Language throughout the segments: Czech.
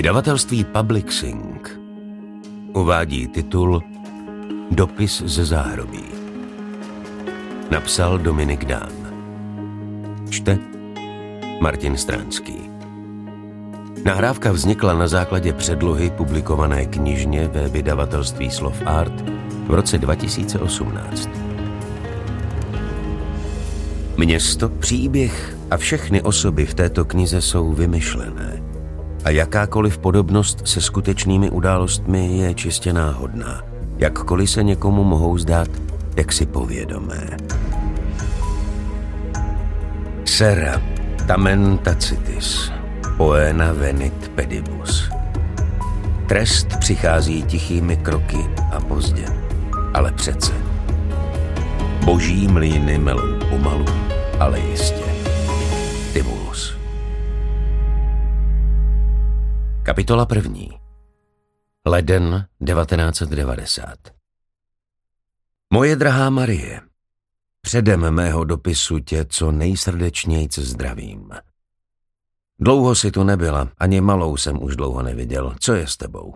Vydavatelství Publixing uvádí titul Dopis ze záhrobí. Napsal Dominik Dán. Čte Martin Stránský. Nahrávka vznikla na základě předlohy publikované knižně ve vydavatelství Slov Art v roce 2018. Město, příběh a všechny osoby v této knize jsou vymyšlené a jakákoliv podobnost se skutečnými událostmi je čistě náhodná, jakkoliv se někomu mohou zdát jaksi povědomé. Sera tamen tacitis, poena venit pedibus. Trest přichází tichými kroky a pozdě, ale přece. Boží mlýny melou pomalu, ale jistě. Kapitola první. Leden 1990. Moje drahá Marie, předem mého dopisu tě co nejsrdečnějc zdravím. Dlouho si tu nebyla, ani malou jsem už dlouho neviděl. Co je s tebou?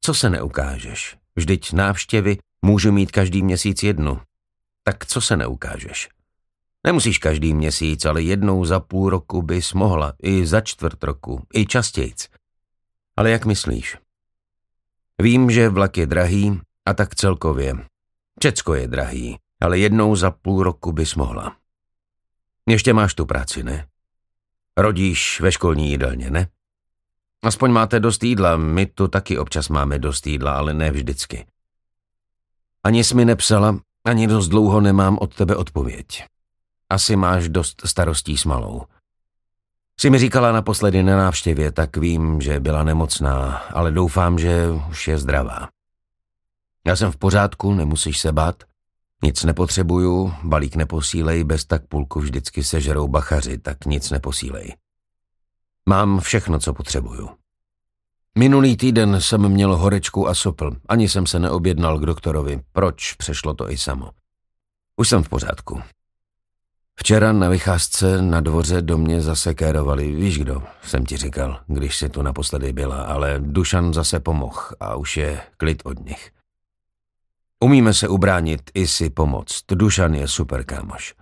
Co se neukážeš? Vždyť návštěvy můžu mít každý měsíc jednu. Tak co se neukážeš? Nemusíš každý měsíc, ale jednou za půl roku bys mohla, i za čtvrt roku, i častějc. Ale jak myslíš? Vím, že vlak je drahý a tak celkově. Všecko je drahý, ale jednou za půl roku bys mohla. Ještě máš tu práci, ne? Rodíš ve školní jídelně, ne? Aspoň máte dost jídla, my tu taky občas máme dost jídla, ale ne vždycky. Ani jsi mi nepsala, ani dost dlouho nemám od tebe odpověď. Asi máš dost starostí s malou. Jsi mi říkala naposledy na návštěvě, tak vím, že byla nemocná, ale doufám, že už je zdravá. Já jsem v pořádku, nemusíš se bát. Nic nepotřebuju, balík neposílej, bez tak půlku vždycky sežerou bachaři, tak nic neposílej. Mám všechno, co potřebuju. Minulý týden jsem měl horečku a sopl, ani jsem se neobjednal k doktorovi. Proč? Přešlo to i samo. Už jsem v pořádku. Včera na vycházce na dvoře do mě zase kérovali. Víš kdo, jsem ti říkal, když si tu naposledy byla, ale Dušan zase pomohl a už je klid od nich. Umíme se ubránit i si pomoct. Dušan je super kámoš.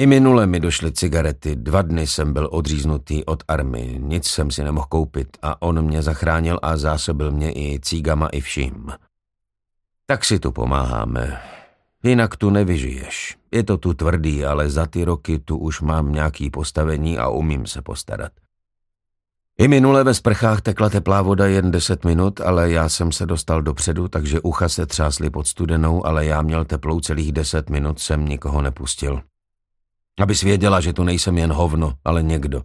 I minule mi došly cigarety, dva dny jsem byl odříznutý od army, nic jsem si nemohl koupit a on mě zachránil a zásobil mě i cígama i vším. Tak si tu pomáháme. Jinak tu nevyžiješ. Je to tu tvrdý, ale za ty roky tu už mám nějaký postavení a umím se postarat. I minule ve sprchách tekla teplá voda jen deset minut, ale já jsem se dostal dopředu, takže ucha se třásly pod studenou, ale já měl teplou celých deset minut, jsem nikoho nepustil. Abys věděla, že tu nejsem jen hovno, ale někdo.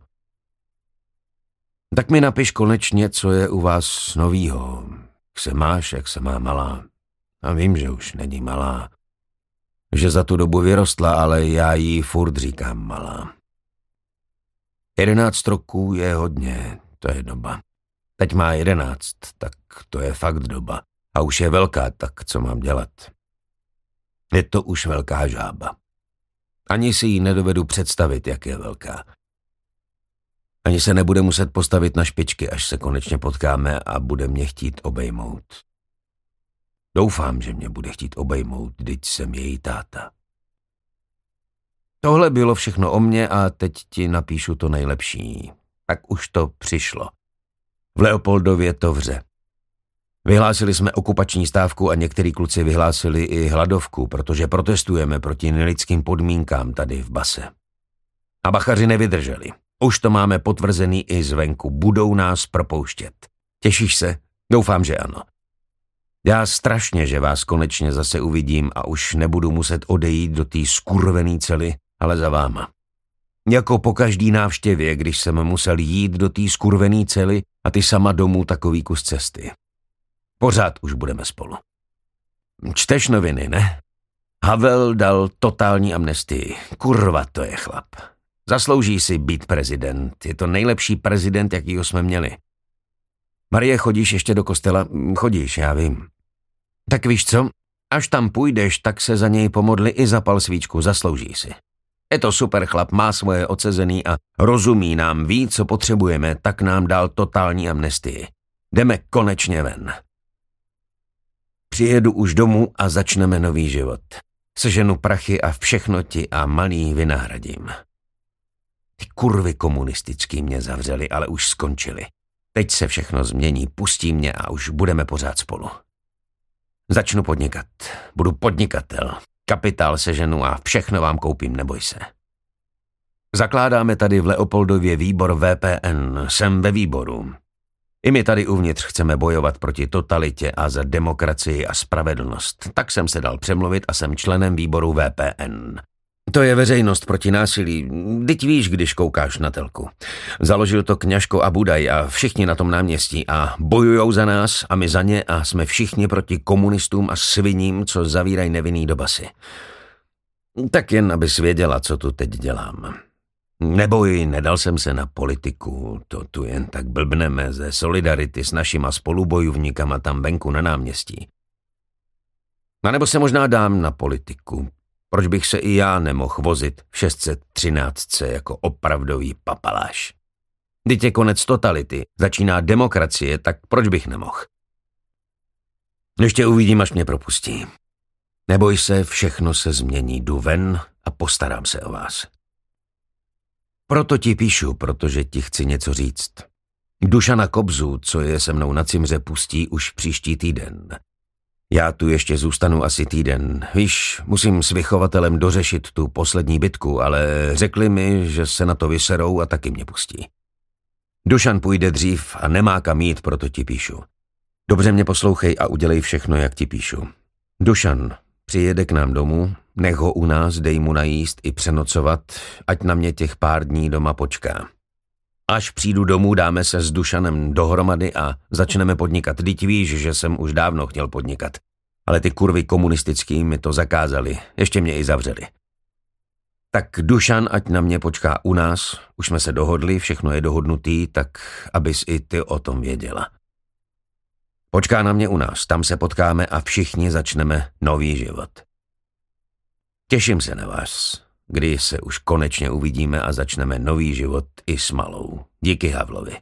Tak mi napiš konečně, co je u vás novýho. Jak se máš, jak se má malá. A vím, že už není malá. Že za tu dobu vyrostla, ale já jí furt říkám malá. Jedenáct roků je hodně, to je doba. Teď má jedenáct, tak to je fakt doba. A už je velká, tak co mám dělat? Je to už velká žába. Ani si ji nedovedu představit, jak je velká. Ani se nebude muset postavit na špičky, až se konečně potkáme a bude mě chtít obejmout. Doufám, že mě bude chtít obejmout, teď jsem její táta. Tohle bylo všechno o mně a teď ti napíšu to nejlepší. Tak už to přišlo. V Leopoldově to vře. Vyhlásili jsme okupační stávku a některý kluci vyhlásili i hladovku, protože protestujeme proti nelidským podmínkám tady v base. A bachaři nevydrželi. Už to máme potvrzený i zvenku. Budou nás propouštět. Těšíš se? Doufám, že ano. Já strašně, že vás konečně zase uvidím a už nebudu muset odejít do té skurvený cely, ale za váma. Jako po každý návštěvě, když jsem musel jít do té skurvený cely a ty sama domů takový kus cesty. Pořád už budeme spolu. Čteš noviny, ne? Havel dal totální amnestii. Kurva, to je chlap. Zaslouží si být prezident. Je to nejlepší prezident, jakýho jsme měli. Marie, chodíš ještě do kostela? Chodíš, já vím. Tak víš co? Až tam půjdeš, tak se za něj pomodli i zapal svíčku, zaslouží si. Je to super chlap, má svoje ocezený a rozumí nám, ví, co potřebujeme, tak nám dal totální amnestii. Jdeme konečně ven. Přijedu už domů a začneme nový život. Seženu prachy a všechno ti a malý vynahradím. Ty kurvy komunistický mě zavřeli, ale už skončili. Teď se všechno změní, pustí mě a už budeme pořád spolu. Začnu podnikat. Budu podnikatel. Kapitál seženu a všechno vám koupím, neboj se. Zakládáme tady v Leopoldově výbor VPN. Jsem ve výboru. I my tady uvnitř chceme bojovat proti totalitě a za demokracii a spravedlnost. Tak jsem se dal přemluvit a jsem členem výboru VPN. To je veřejnost proti násilí. Teď víš, když koukáš na telku. Založil to kňažko a Budaj a všichni na tom náměstí a bojujou za nás a my za ně a jsme všichni proti komunistům a sviním, co zavírají nevinný do basy. Tak jen, abys věděla, co tu teď dělám. Neboj, nedal jsem se na politiku, to tu jen tak blbneme ze solidarity s našima spolubojovníkama tam venku na náměstí. A nebo se možná dám na politiku. Proč bych se i já nemohl vozit v 613 jako opravdový papaláš? Teď je konec totality, začíná demokracie, tak proč bych nemohl? Ještě uvidím, až mě propustí. Neboj se, všechno se změní, jdu ven a postarám se o vás. Proto ti píšu, protože ti chci něco říct. Dušana Kobzu, co je se mnou na Cimře, pustí už příští týden. Já tu ještě zůstanu asi týden. Víš, musím s vychovatelem dořešit tu poslední bitku, ale řekli mi, že se na to vyserou a taky mě pustí. Dušan půjde dřív a nemá kam jít, proto ti píšu. Dobře mě poslouchej a udělej všechno, jak ti píšu. Dušan, přijede k nám domů, nech ho u nás, dej mu najíst i přenocovat, ať na mě těch pár dní doma počká. Až přijdu domů, dáme se s Dušanem dohromady a začneme podnikat. Teď víš, že jsem už dávno chtěl podnikat. Ale ty kurvy komunistický mi to zakázali. Ještě mě i zavřeli. Tak Dušan, ať na mě počká u nás, už jsme se dohodli, všechno je dohodnutý, tak abys i ty o tom věděla. Počká na mě u nás, tam se potkáme a všichni začneme nový život. Těším se na vás, kdy se už konečně uvidíme a začneme nový život i s malou. Díky Havlovi.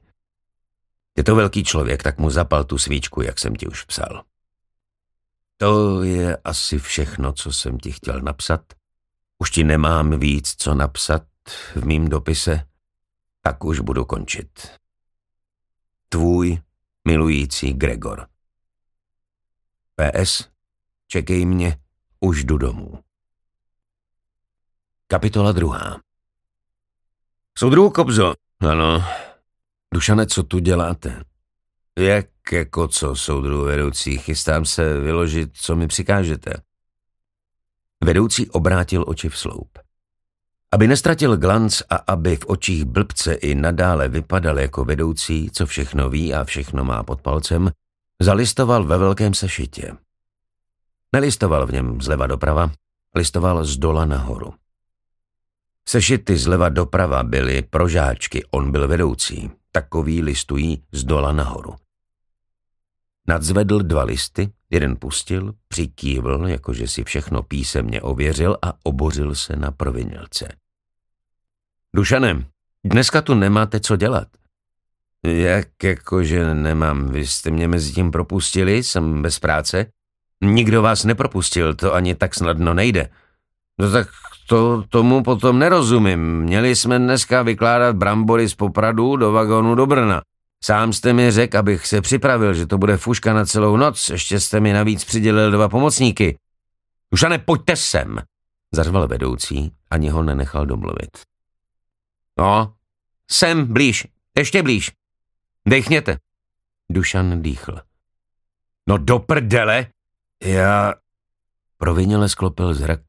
Je to velký člověk, tak mu zapal tu svíčku, jak jsem ti už psal. To je asi všechno, co jsem ti chtěl napsat. Už ti nemám víc, co napsat v mým dopise, tak už budu končit. Tvůj milující Gregor. PS. Čekej mě, už jdu domů. Kapitola druhá. Soudruhu Kobzo. Ano. Dušane, co tu děláte? Jak jako co, soudruhu vedoucí? Chystám se vyložit, co mi přikážete. Vedoucí obrátil oči v sloup. Aby nestratil glanc a aby v očích blbce i nadále vypadal jako vedoucí, co všechno ví a všechno má pod palcem, zalistoval ve velkém sešitě. Nelistoval v něm zleva doprava, listoval z dola nahoru. Sešity zleva doprava byly pro žáčky, on byl vedoucí. Takový listují z dola nahoru. Nadzvedl dva listy, jeden pustil, přikývl, jakože si všechno písemně ověřil a obořil se na provinilce. Dušanem, dneska tu nemáte co dělat. Jak jakože nemám, vy jste mě mezi tím propustili, jsem bez práce? Nikdo vás nepropustil, to ani tak snadno nejde. No tak to tomu potom nerozumím. Měli jsme dneska vykládat brambory z Popradu do vagónu do Brna. Sám jste mi řekl, abych se připravil, že to bude fuška na celou noc. Ještě jste mi navíc přidělil dva pomocníky. Už a nepojďte sem, zařval vedoucí, ani ho nenechal domluvit. No, sem, blíž, ještě blíž. Dechněte. Dušan dýchl. No do prdele! Já... Proviněle sklopil zrak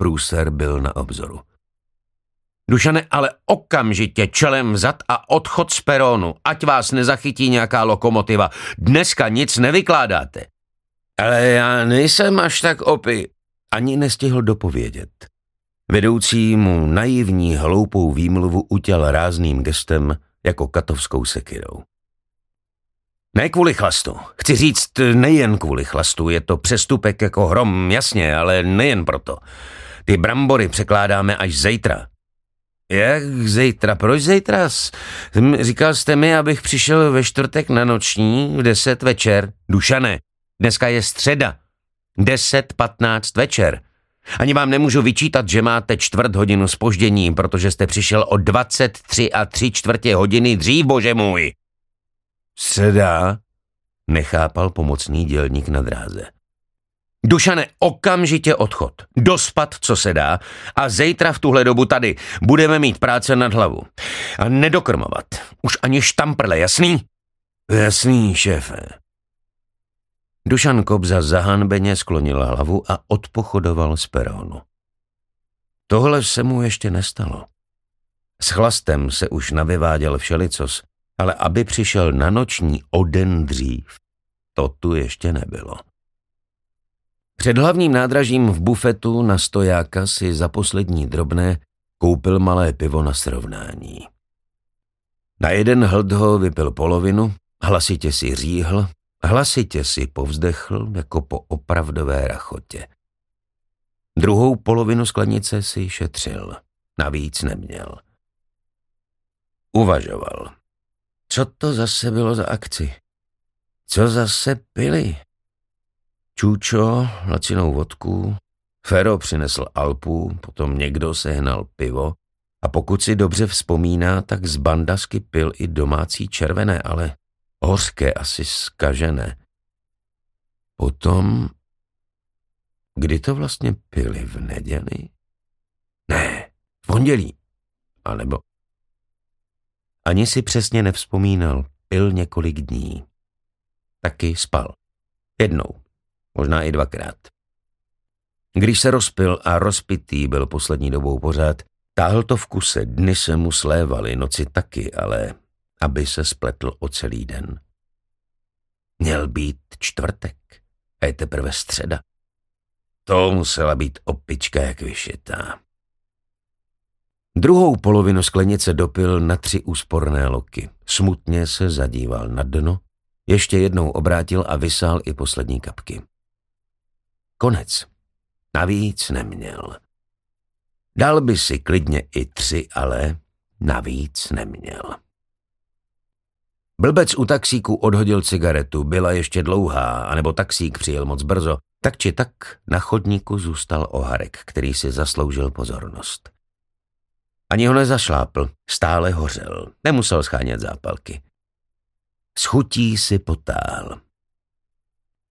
Průser byl na obzoru. Dušane, ale okamžitě čelem vzad a odchod z perónu, ať vás nezachytí nějaká lokomotiva. Dneska nic nevykládáte. Ale já nejsem až tak opy. Ani nestihl dopovědět. Vedoucí mu naivní hloupou výmluvu utěl rázným gestem jako katovskou sekirou. Ne kvůli chlastu. Chci říct nejen kvůli chlastu, je to přestupek jako hrom, jasně, ale nejen proto. Ty brambory překládáme až zítra. Jak zítra? Proč zítra? Říkal jste mi, abych přišel ve čtvrtek na noční v deset večer. Dušane, dneska je středa. Deset patnáct večer. Ani vám nemůžu vyčítat, že máte čtvrt hodinu spoždění, protože jste přišel o 23 a tři čtvrtě hodiny dřív, bože můj. Středa? Nechápal pomocný dělník na dráze. Dušane, okamžitě odchod. Dospat, co se dá. A zítra v tuhle dobu tady budeme mít práce nad hlavu. A nedokrmovat. Už ani štamprle, jasný? Jasný, šéfe. Dušan Kobza zahanbeně sklonil hlavu a odpochodoval z peronu. Tohle se mu ještě nestalo. S chlastem se už navyváděl všelicos, ale aby přišel na noční o den dřív, to tu ještě nebylo. Před hlavním nádražím v bufetu na stojáka si za poslední drobné koupil malé pivo na srovnání. Na jeden hlд ho vypil polovinu, hlasitě si říhl, hlasitě si povzdechl jako po opravdové rachotě. Druhou polovinu sklenice si šetřil, navíc neměl. Uvažoval. Co to zase bylo za akci? Co zase pili? Čůčo, lacinou vodku, Fero přinesl Alpu, potom někdo sehnal pivo a pokud si dobře vzpomíná, tak z bandasky pil i domácí červené, ale hořké, asi skažené. Potom, kdy to vlastně pili v neděli? Ne, v pondělí. A nebo... Ani si přesně nevzpomínal, pil několik dní. Taky spal. Jednou, možná i dvakrát. Když se rozpil a rozpitý byl poslední dobou pořád, táhl to v kuse, dny se mu slévaly, noci taky, ale aby se spletl o celý den. Měl být čtvrtek a je teprve středa. To musela být opička jak vyšitá. Druhou polovinu sklenice dopil na tři úsporné loky. Smutně se zadíval na dno, ještě jednou obrátil a vysál i poslední kapky. Konec. Navíc neměl. Dal by si klidně i tři, ale navíc neměl. Blbec u taxíku odhodil cigaretu, byla ještě dlouhá, anebo taxík přijel moc brzo. Tak či tak na chodníku zůstal oharek, který si zasloužil pozornost. Ani ho nezašlápl, stále hořel, nemusel schánět zápalky. Schutí si potál.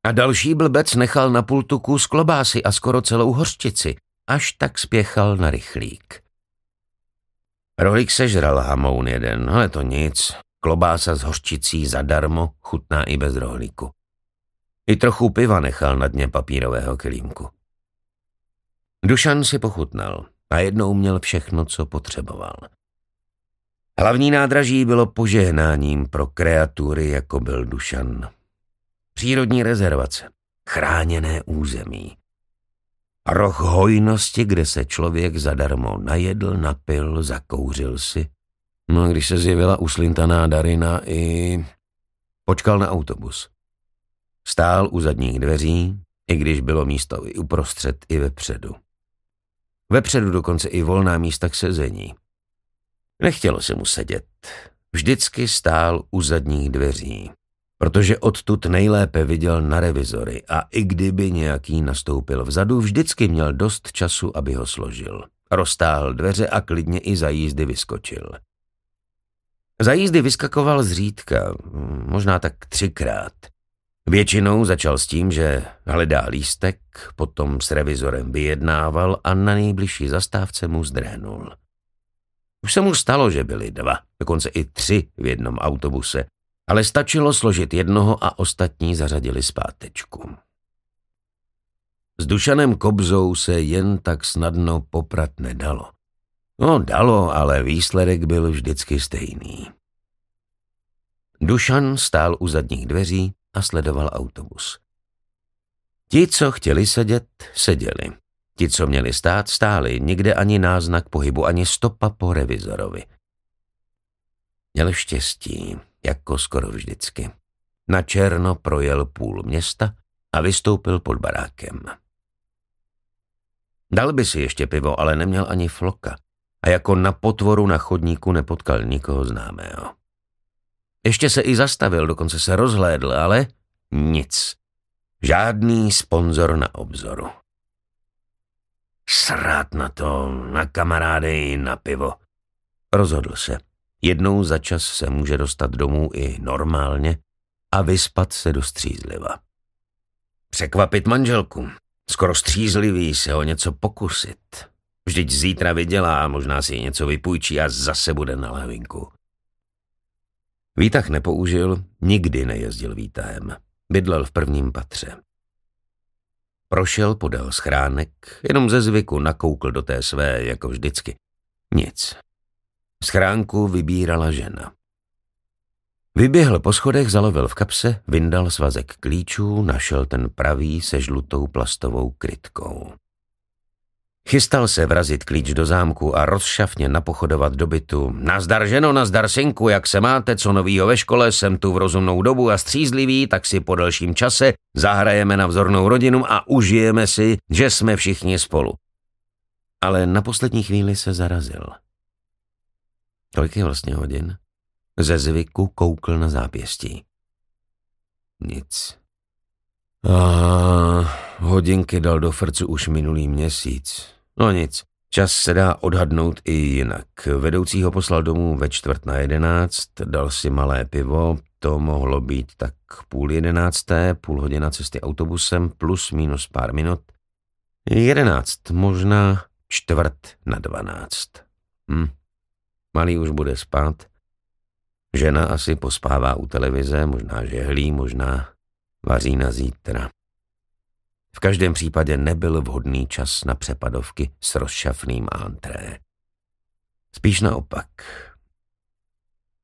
A další blbec nechal na pultu kus klobásy a skoro celou hořčici, až tak spěchal na rychlík. Rohlík sežral hamoun jeden, ale to nic. Klobása s hořčicí zadarmo chutná i bez rohlíku. I trochu piva nechal na dně papírového kelímku. Dušan si pochutnal a jednou měl všechno, co potřeboval. Hlavní nádraží bylo požehnáním pro kreatury, jako byl Dušan. Přírodní rezervace, chráněné území. Roh hojnosti, kde se člověk zadarmo najedl, napil, zakouřil si. No a když se zjevila uslintaná Darina i... Počkal na autobus. Stál u zadních dveří, i když bylo místo i uprostřed, i vepředu. Vepředu dokonce i volná místa k sezení. Nechtělo se mu sedět. Vždycky stál u zadních dveří protože odtud nejlépe viděl na revizory a i kdyby nějaký nastoupil vzadu, vždycky měl dost času, aby ho složil. Roztáhl dveře a klidně i za jízdy vyskočil. Za jízdy vyskakoval zřídka, možná tak třikrát. Většinou začal s tím, že hledá lístek, potom s revizorem vyjednával a na nejbližší zastávce mu zdrénul. Už se mu stalo, že byli dva, dokonce i tři v jednom autobuse ale stačilo složit jednoho a ostatní zařadili zpátečku. S Dušanem Kobzou se jen tak snadno poprat nedalo. No, dalo, ale výsledek byl vždycky stejný. Dušan stál u zadních dveří a sledoval autobus. Ti, co chtěli sedět, seděli. Ti, co měli stát, stáli, nikde ani náznak pohybu, ani stopa po revizorovi. Měl štěstí jako skoro vždycky. Na černo projel půl města a vystoupil pod barákem. Dal by si ještě pivo, ale neměl ani floka. A jako na potvoru na chodníku nepotkal nikoho známého. Ještě se i zastavil, dokonce se rozhlédl, ale nic. Žádný sponzor na obzoru. Srát na to, na kamarády i na pivo. Rozhodl se. Jednou za čas se může dostat domů i normálně a vyspat se do střízliva. Překvapit manželku. Skoro střízlivý se o něco pokusit. Vždyť zítra vydělá, možná si něco vypůjčí a zase bude na levinku. Výtah nepoužil, nikdy nejezdil výtahem. Bydlel v prvním patře. Prošel podél schránek, jenom ze zvyku nakoukl do té své, jako vždycky. Nic. Schránku vybírala žena. Vyběhl po schodech, zalovil v kapse, vyndal svazek klíčů, našel ten pravý se žlutou plastovou krytkou. Chystal se vrazit klíč do zámku a rozšafně napochodovat do bytu. Nazdar ženo, nazdar synku, jak se máte, co novýho ve škole, jsem tu v rozumnou dobu a střízlivý, tak si po delším čase zahrajeme na vzornou rodinu a užijeme si, že jsme všichni spolu. Ale na poslední chvíli se zarazil. Kolik je vlastně hodin? Ze zvyku koukl na zápěstí. Nic. A hodinky dal do frcu už minulý měsíc. No nic, čas se dá odhadnout i jinak. Vedoucí ho poslal domů ve čtvrt na jedenáct, dal si malé pivo, to mohlo být tak půl jedenácté, půl hodina cesty autobusem, plus minus pár minut. Jedenáct, možná čtvrt na dvanáct. Hm. Malý už bude spát. Žena asi pospává u televize, možná žehlí, možná vaří na zítra. V každém případě nebyl vhodný čas na přepadovky s rozšafným antré. Spíš naopak.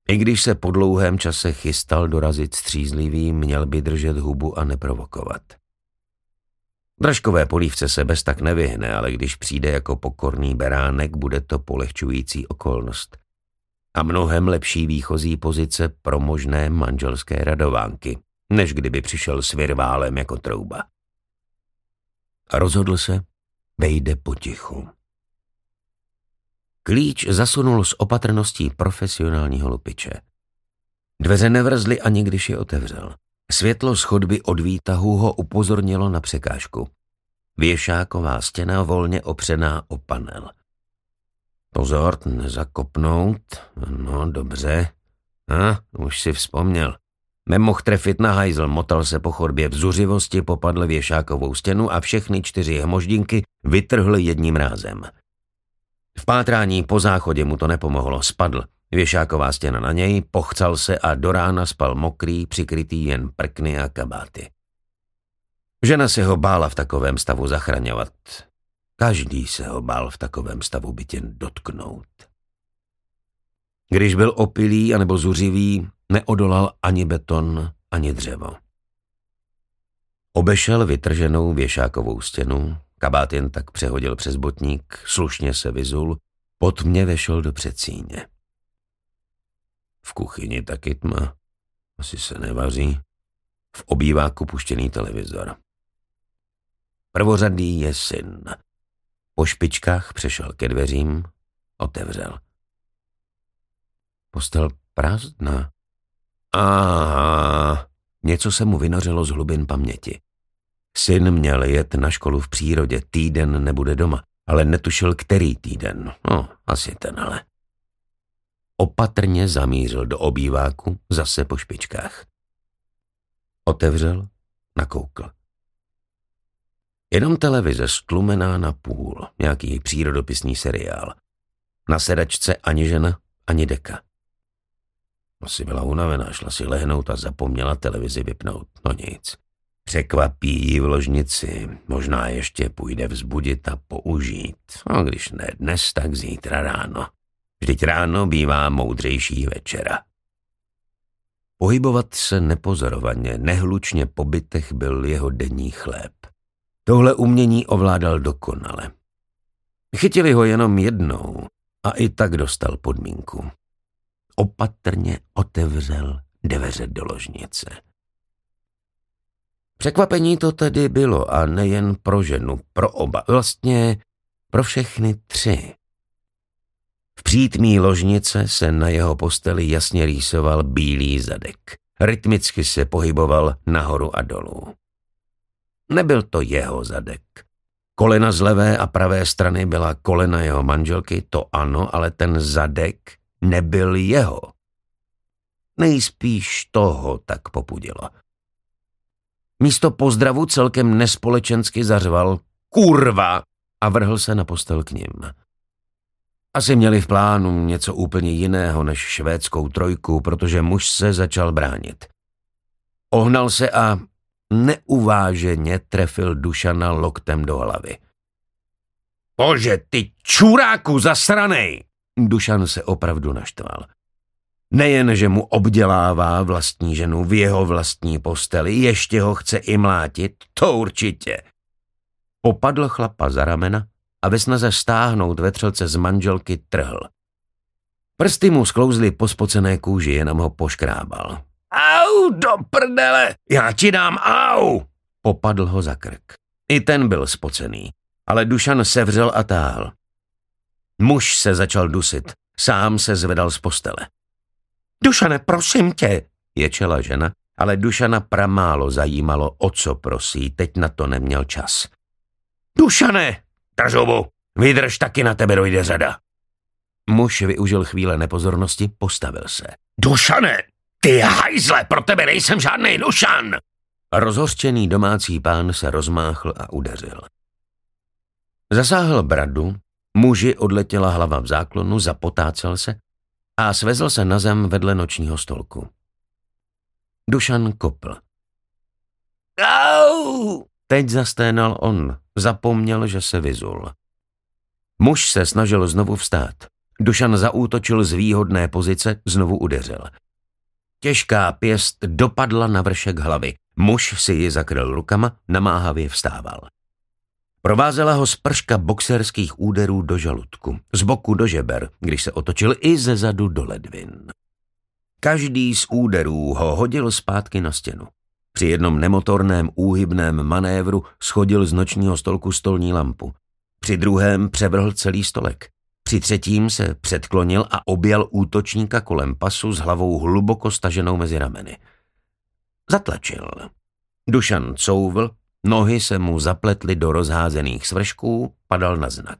I když se po dlouhém čase chystal dorazit střízlivý, měl by držet hubu a neprovokovat. Dražkové polívce se bez tak nevyhne, ale když přijde jako pokorný beránek, bude to polehčující okolnost. A mnohem lepší výchozí pozice pro možné manželské radovánky, než kdyby přišel s virválem jako trouba. A rozhodl se, vejde potichu. Klíč zasunul s opatrností profesionálního lupiče. Dveře nevrzly ani když je otevřel. Světlo z chodby od výtahu ho upozornilo na překážku. Věšáková stěna volně opřená o panel. Pozor, nezakopnout. No, dobře. A, už si vzpomněl. Nemohl trefit na hajzl, motal se po chodbě v zuřivosti, popadl věšákovou stěnu a všechny čtyři hmoždinky vytrhl jedním rázem. V pátrání po záchodě mu to nepomohlo, spadl. Věšáková stěna na něj, pochcal se a do rána spal mokrý, přikrytý jen prkny a kabáty. Žena se ho bála v takovém stavu zachraňovat. Každý se ho bál v takovém stavu byt jen dotknout. Když byl opilý anebo zuřivý, neodolal ani beton, ani dřevo. Obešel vytrženou věšákovou stěnu, kabát jen tak přehodil přes botník, slušně se vyzul, pod mě vešel do předsíně. V kuchyni taky tma, asi se nevaří. V obýváku puštěný televizor. Prvořadý je syn. Po špičkách přešel ke dveřím, otevřel. Postel prázdná. Aha, něco se mu vynořilo z hlubin paměti. Syn měl jet na školu v přírodě, týden nebude doma, ale netušil, který týden. No, asi ten ale. Opatrně zamířil do obýváku, zase po špičkách. Otevřel, nakoukl. Jenom televize stlumená na půl, nějaký přírodopisný seriál. Na sedačce ani žena, ani deka. Asi byla unavená, šla si lehnout a zapomněla televizi vypnout. No nic. Překvapí ji v ložnici, možná ještě půjde vzbudit a použít. No když ne dnes, tak zítra ráno. Vždyť ráno bývá moudřejší večera. Pohybovat se nepozorovaně, nehlučně po bytech byl jeho denní chléb. Tohle umění ovládal dokonale. Chytili ho jenom jednou a i tak dostal podmínku. Opatrně otevřel dveře do ložnice. Překvapení to tedy bylo a nejen pro ženu, pro oba. Vlastně Pro všechny tři. V přítmí ložnice se na jeho posteli jasně rýsoval bílý zadek. Rytmicky se pohyboval nahoru a dolů. Nebyl to jeho zadek. Kolena z levé a pravé strany byla kolena jeho manželky, to ano, ale ten zadek nebyl jeho. Nejspíš toho tak popudilo. Místo pozdravu celkem nespolečensky zařval kurva a vrhl se na postel k ním. Asi měli v plánu něco úplně jiného než švédskou trojku, protože muž se začal bránit. Ohnal se a neuváženě trefil Dušana loktem do hlavy. Bože, ty čuráku zasranej! Dušan se opravdu naštval. Nejen, že mu obdělává vlastní ženu v jeho vlastní posteli, ještě ho chce i mlátit, to určitě. Popadl chlapa za ramena a ve snaze stáhnout vetřelce z manželky trhl. Prsty mu sklouzly po spocené kůži, jenom ho poškrábal. Au, do prdele, já ti dám au! Popadl ho za krk. I ten byl spocený, ale Dušan sevřel a táhl. Muž se začal dusit, sám se zvedal z postele. Dušane, prosím tě, ječela žena, ale Dušana pramálo zajímalo, o co prosí, teď na to neměl čas. Dušane, Držovu, vydrž taky na tebe dojde řada. Muž využil chvíle nepozornosti, postavil se. Dušane, ty hajzle, pro tebe nejsem žádný Dušan! Rozhořčený domácí pán se rozmáchl a udeřil. Zasáhl bradu, muži odletěla hlava v záklonu, zapotácel se a svezl se na zem vedle nočního stolku. Dušan kopl. Au! Teď zasténal on, zapomněl, že se vyzul. Muž se snažil znovu vstát. Dušan zaútočil z výhodné pozice, znovu udeřil. Těžká pěst dopadla na vršek hlavy. Muž si ji zakryl rukama, namáhavě vstával. Provázela ho sprška boxerských úderů do žaludku, z boku do žeber, když se otočil i ze zadu do ledvin. Každý z úderů ho hodil zpátky na stěnu. Při jednom nemotorném úhybném manévru schodil z nočního stolku stolní lampu. Při druhém převrhl celý stolek. Při třetím se předklonil a objel útočníka kolem pasu s hlavou hluboko staženou mezi rameny. Zatlačil. Dušan couvl, nohy se mu zapletly do rozházených svršků, padal na znak.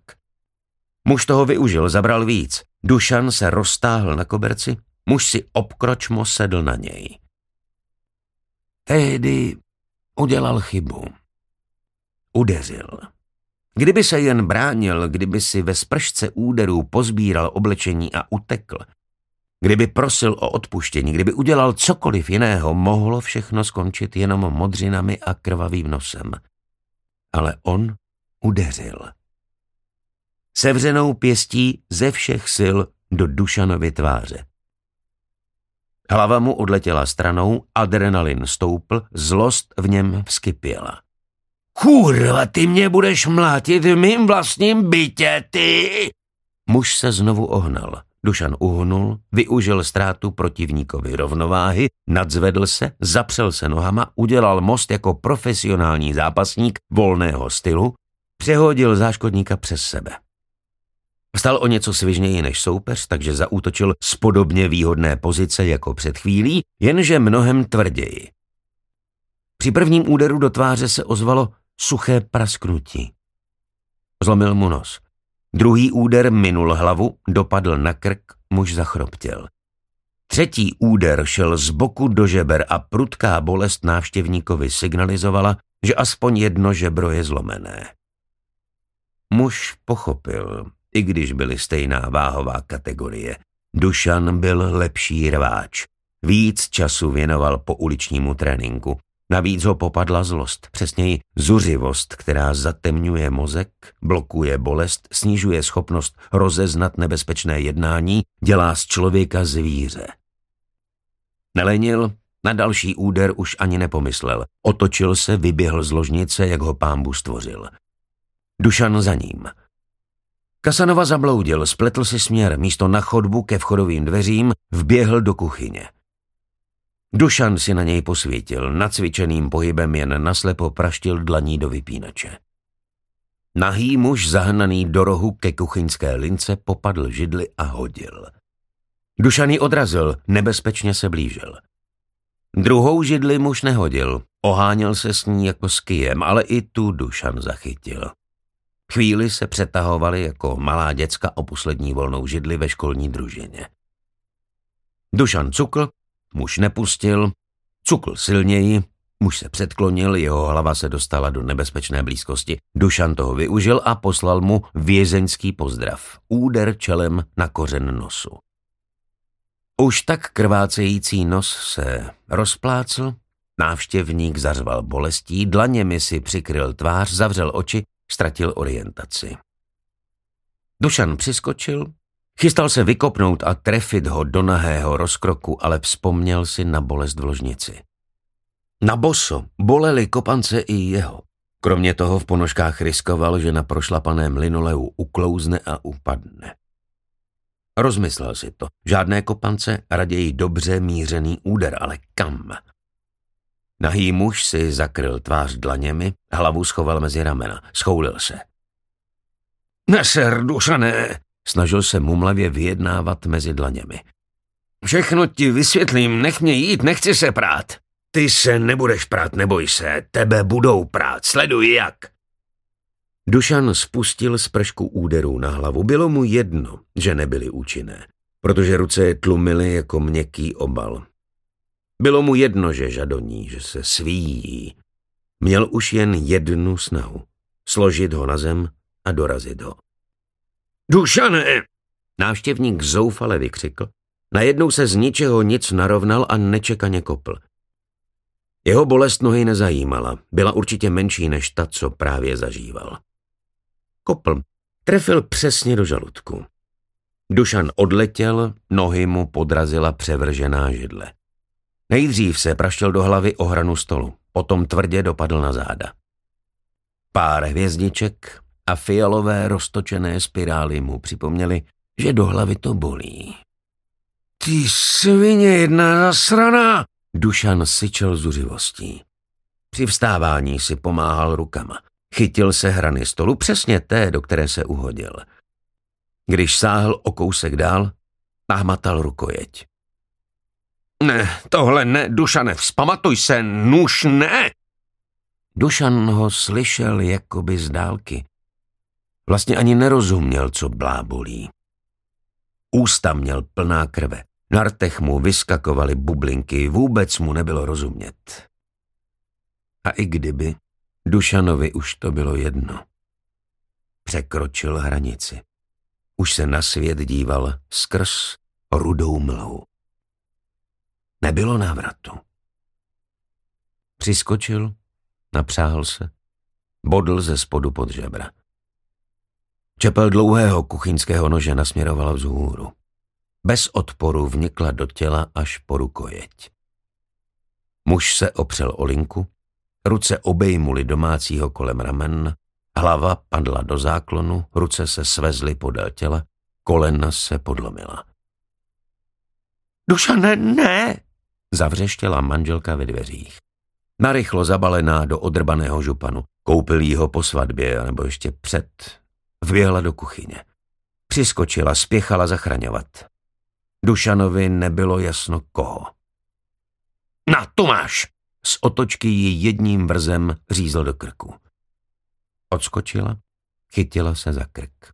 Muž toho využil, zabral víc. Dušan se roztáhl na koberci, muž si obkročmo sedl na něj. Tehdy udělal chybu. Udeřil. Kdyby se jen bránil, kdyby si ve spršce úderů pozbíral oblečení a utekl, kdyby prosil o odpuštění, kdyby udělal cokoliv jiného, mohlo všechno skončit jenom modřinami a krvavým nosem. Ale on udeřil. Sevřenou pěstí ze všech sil do Dušanovy tváře. Hlava mu odletěla stranou, adrenalin stoupl, zlost v něm vzkypěla. Kurva, ty mě budeš mlátit v mým vlastním bytě, ty! Muž se znovu ohnal. Dušan uhnul, využil ztrátu protivníkovi rovnováhy, nadzvedl se, zapřel se nohama, udělal most jako profesionální zápasník volného stylu, přehodil záškodníka přes sebe. Vstal o něco svižněji než soupeř, takže zaútočil z podobně výhodné pozice jako před chvílí, jenže mnohem tvrději. Při prvním úderu do tváře se ozvalo suché prasknutí. Zlomil mu nos. Druhý úder minul hlavu, dopadl na krk, muž zachroptěl. Třetí úder šel z boku do žeber a prudká bolest návštěvníkovi signalizovala, že aspoň jedno žebro je zlomené. Muž pochopil, i když byly stejná váhová kategorie. Dušan byl lepší rváč. Víc času věnoval po uličnímu tréninku. Navíc ho popadla zlost, přesněji zuřivost, která zatemňuje mozek, blokuje bolest, snižuje schopnost rozeznat nebezpečné jednání, dělá z člověka zvíře. Nelenil, na další úder už ani nepomyslel. Otočil se, vyběhl z ložnice, jak ho pámbu stvořil. Dušan za ním – Kasanova zabloudil, spletl si směr, místo na chodbu ke vchodovým dveřím vběhl do kuchyně. Dušan si na něj posvítil, nacvičeným pohybem jen naslepo praštil dlaní do vypínače. Nahý muž zahnaný do rohu ke kuchyňské lince popadl židli a hodil. Dušan ji odrazil, nebezpečně se blížil. Druhou židli muž nehodil, oháněl se s ní jako s kyjem, ale i tu Dušan zachytil. Chvíli se přetahovali jako malá děcka o poslední volnou židli ve školní družině. Dušan cukl, muž nepustil, cukl silněji, muž se předklonil, jeho hlava se dostala do nebezpečné blízkosti. Dušan toho využil a poslal mu vězeňský pozdrav. Úder čelem na kořen nosu. Už tak krvácející nos se rozplácl, návštěvník zařval bolestí, dlaněmi si přikryl tvář, zavřel oči, ztratil orientaci. Dušan přiskočil, chystal se vykopnout a trefit ho do nahého rozkroku, ale vzpomněl si na bolest v ložnici. Na boso bolely kopance i jeho. Kromě toho v ponožkách riskoval, že na prošlapaném linoleu uklouzne a upadne. Rozmyslel si to. Žádné kopance, raději dobře mířený úder, ale kam? Nahý muž si zakryl tvář dlaněmi, hlavu schoval mezi ramena, schoulil se. Neser, dušané, snažil se mumlavě vyjednávat mezi dlaněmi. Všechno ti vysvětlím, nech mě jít, nechci se prát. Ty se nebudeš prát, neboj se, tebe budou prát, sleduj jak. Dušan spustil z pršku úderů na hlavu. Bylo mu jedno, že nebyly účinné, protože ruce je tlumily jako měkký obal. Bylo mu jedno, že žadoní, že se svíjí. Měl už jen jednu snahu. Složit ho na zem a dorazit ho. Dušane! Návštěvník zoufale vykřikl. Najednou se z ničeho nic narovnal a nečekaně kopl. Jeho bolest nohy nezajímala. Byla určitě menší než ta, co právě zažíval. Kopl. Trefil přesně do žaludku. Dušan odletěl, nohy mu podrazila převržená židle. Nejdřív se praštil do hlavy o hranu stolu, potom tvrdě dopadl na záda. Pár hvězdiček a fialové roztočené spirály mu připomněli, že do hlavy to bolí. Ty svině jedna zasraná! Dušan syčel zuřivostí. Při vstávání si pomáhal rukama. Chytil se hrany stolu, přesně té, do které se uhodil. Když sáhl o kousek dál, nahmatal rukojeť. Ne, tohle ne, Dušane, vzpamatuj se, nůž ne! Dušan ho slyšel jakoby z dálky. Vlastně ani nerozuměl, co blábolí. Ústa měl plná krve. Na rtech mu vyskakovaly bublinky, vůbec mu nebylo rozumět. A i kdyby, Dušanovi už to bylo jedno. Překročil hranici. Už se na svět díval skrz rudou mlhu. Nebylo návratu. Přiskočil, napřáhl se, bodl ze spodu pod žebra. Čepel dlouhého kuchyňského nože nasměrovala vzhůru. Bez odporu vnikla do těla až po rukojeť. Muž se opřel o linku, ruce obejmuli domácího kolem ramen, hlava padla do záklonu, ruce se svezly podél těla, kolena se podlomila. Duša, ne, ne, zavřeštěla manželka ve dveřích. Narychlo zabalená do odrbaného županu. Koupil jí ho po svatbě, nebo ještě před. Vběhla do kuchyně. Přiskočila, spěchala zachraňovat. Dušanovi nebylo jasno koho. Na, tu máš! Z otočky ji jedním vrzem řízl do krku. Odskočila, chytila se za krk.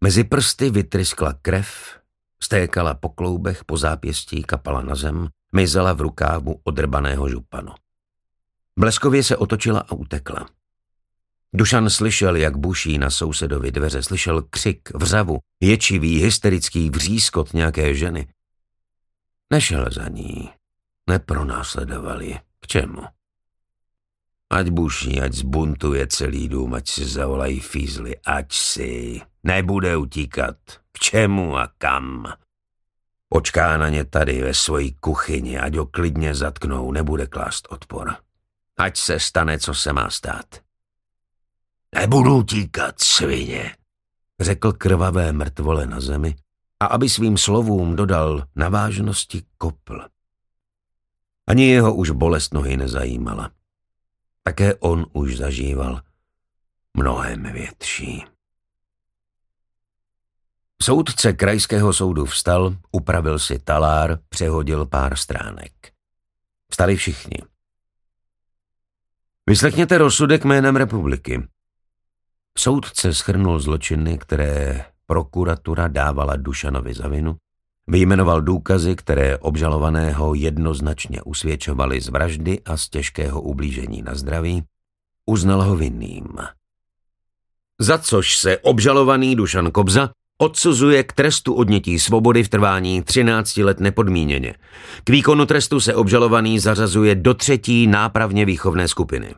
Mezi prsty vytryskla krev, stékala po kloubech, po zápěstí, kapala na zem, mizela v rukávu odrbaného županu. Bleskově se otočila a utekla. Dušan slyšel, jak buší na sousedovi dveře, slyšel křik, vřavu, ječivý, hysterický vřískot nějaké ženy. Nešel za ní, nepronásledovali. K čemu? Ať buší, ať zbuntuje celý dům, ať si zavolají fízly, ať si. Nebude utíkat. K čemu a kam? Počká na ně tady ve svojí kuchyni, ať ho klidně zatknou, nebude klást odpor. Ať se stane, co se má stát. Nebudu utíkat, svině, řekl krvavé mrtvole na zemi a aby svým slovům dodal na vážnosti kopl. Ani jeho už bolest nohy nezajímala. Také on už zažíval mnohem větší. Soudce krajského soudu vstal, upravil si talár, přehodil pár stránek. Vstali všichni. Vyslechněte rozsudek jménem republiky. Soudce schrnul zločiny, které prokuratura dávala Dušanovi za vinu, vyjmenoval důkazy, které obžalovaného jednoznačně usvědčovaly z vraždy a z těžkého ublížení na zdraví, uznal ho vinným. Za což se obžalovaný Dušan Kobza odsuzuje k trestu odnětí svobody v trvání 13 let nepodmíněně. K výkonu trestu se obžalovaný zařazuje do třetí nápravně výchovné skupiny.